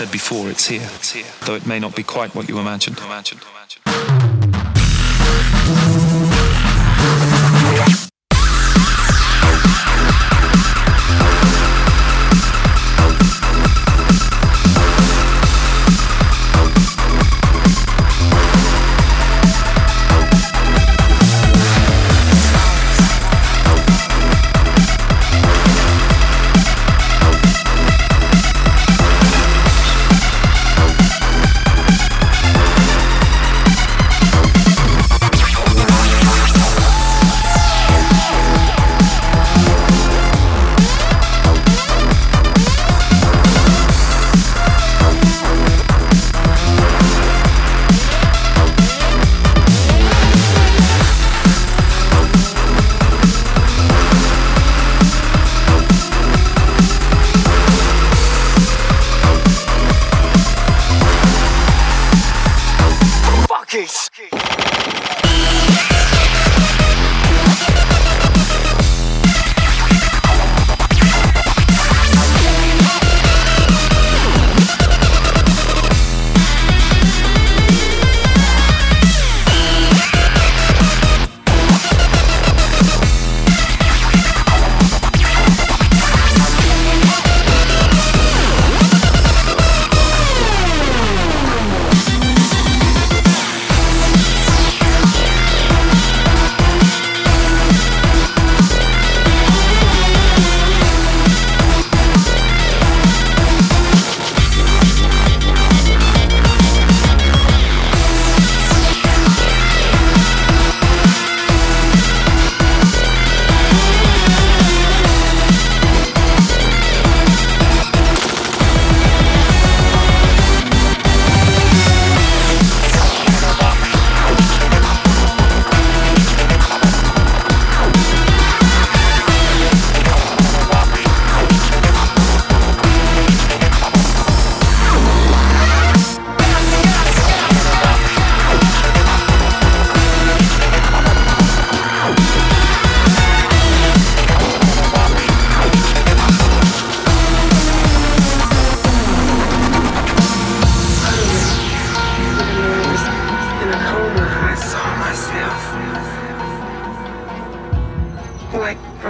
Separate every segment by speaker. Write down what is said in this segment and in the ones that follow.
Speaker 1: said before, it's here. It's here. Though it may not be quite what you imagined. imagined. imagined.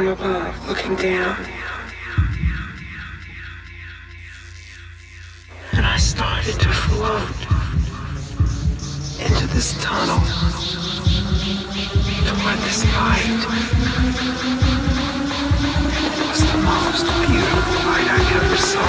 Speaker 2: From above, looking down. And I started to float into this tunnel toward this light. It was the most beautiful light I ever saw.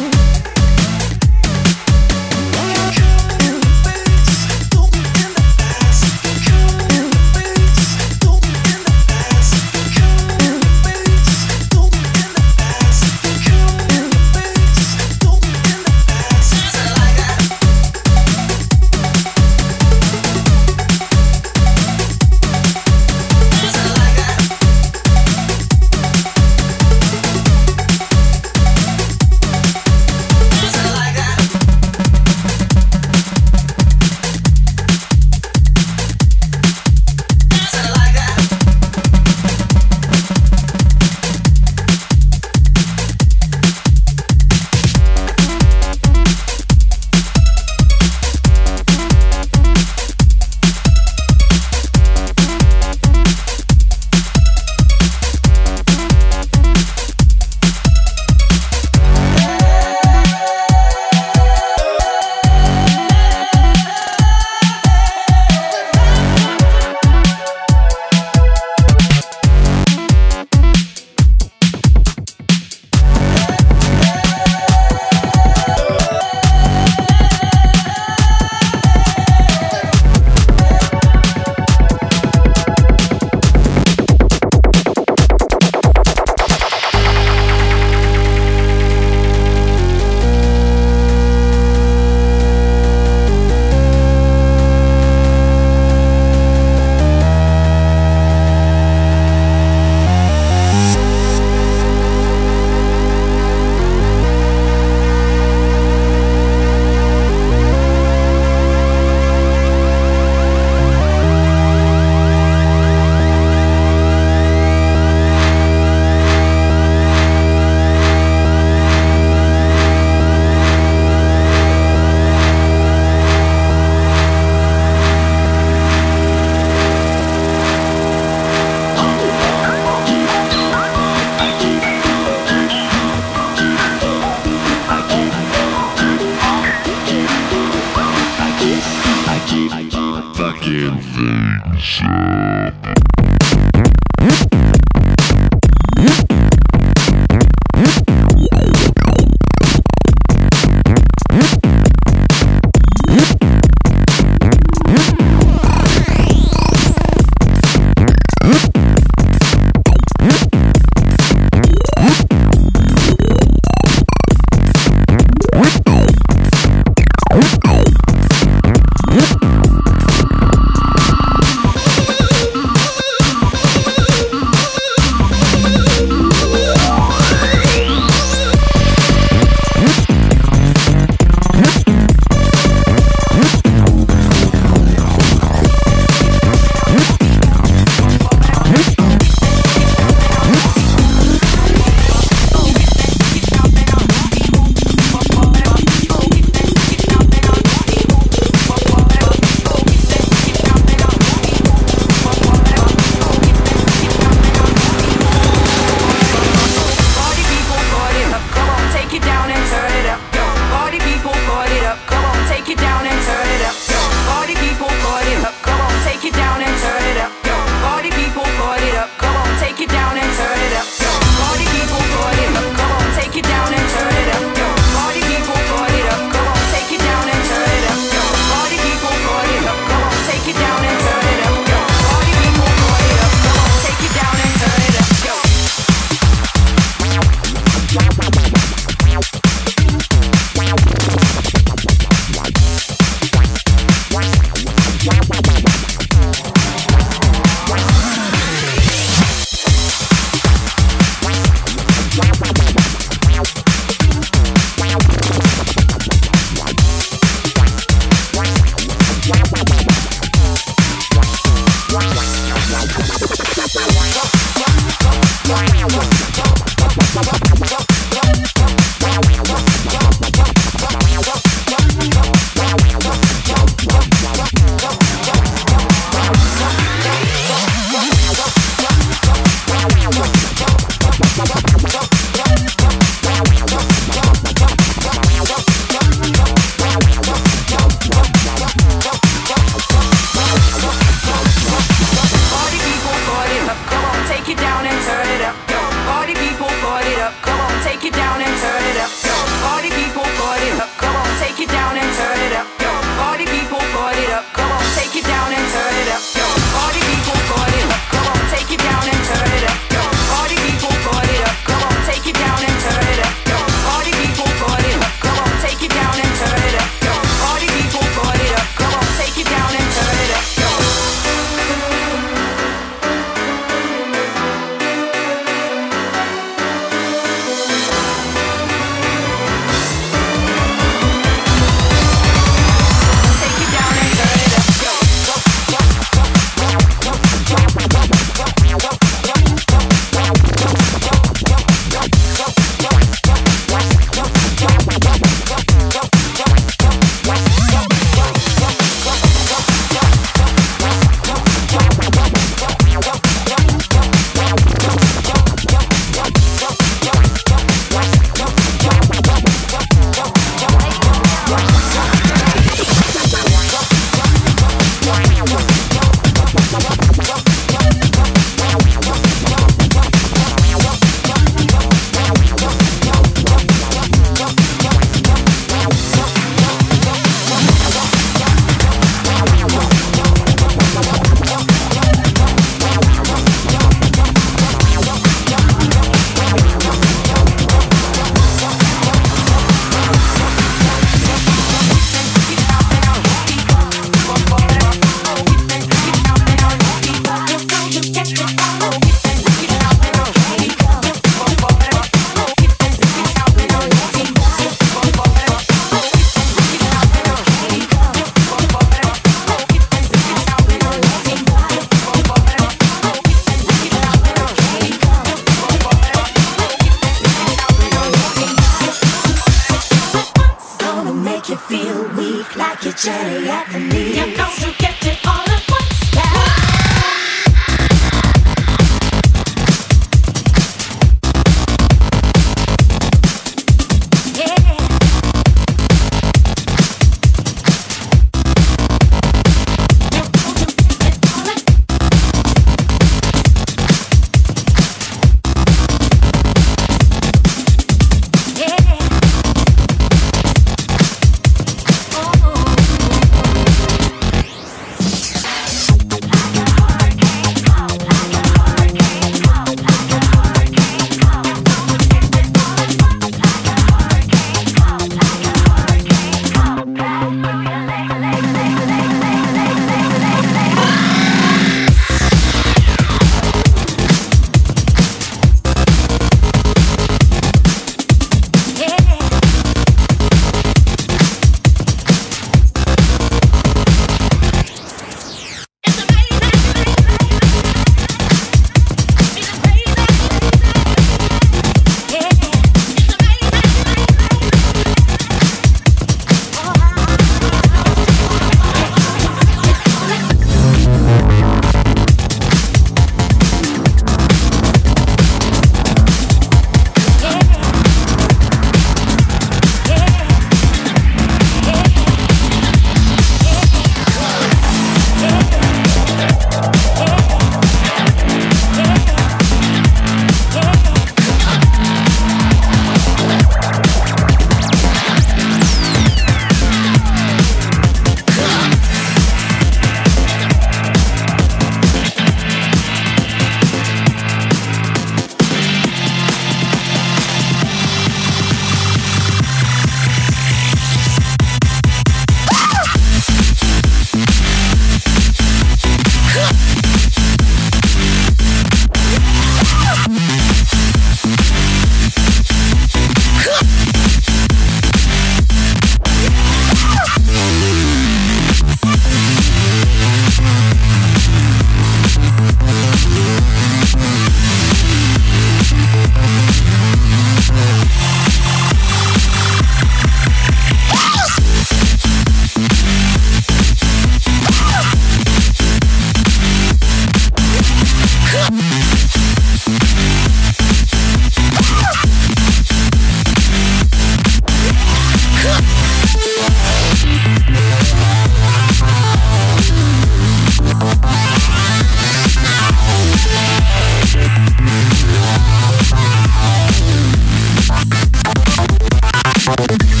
Speaker 3: Thank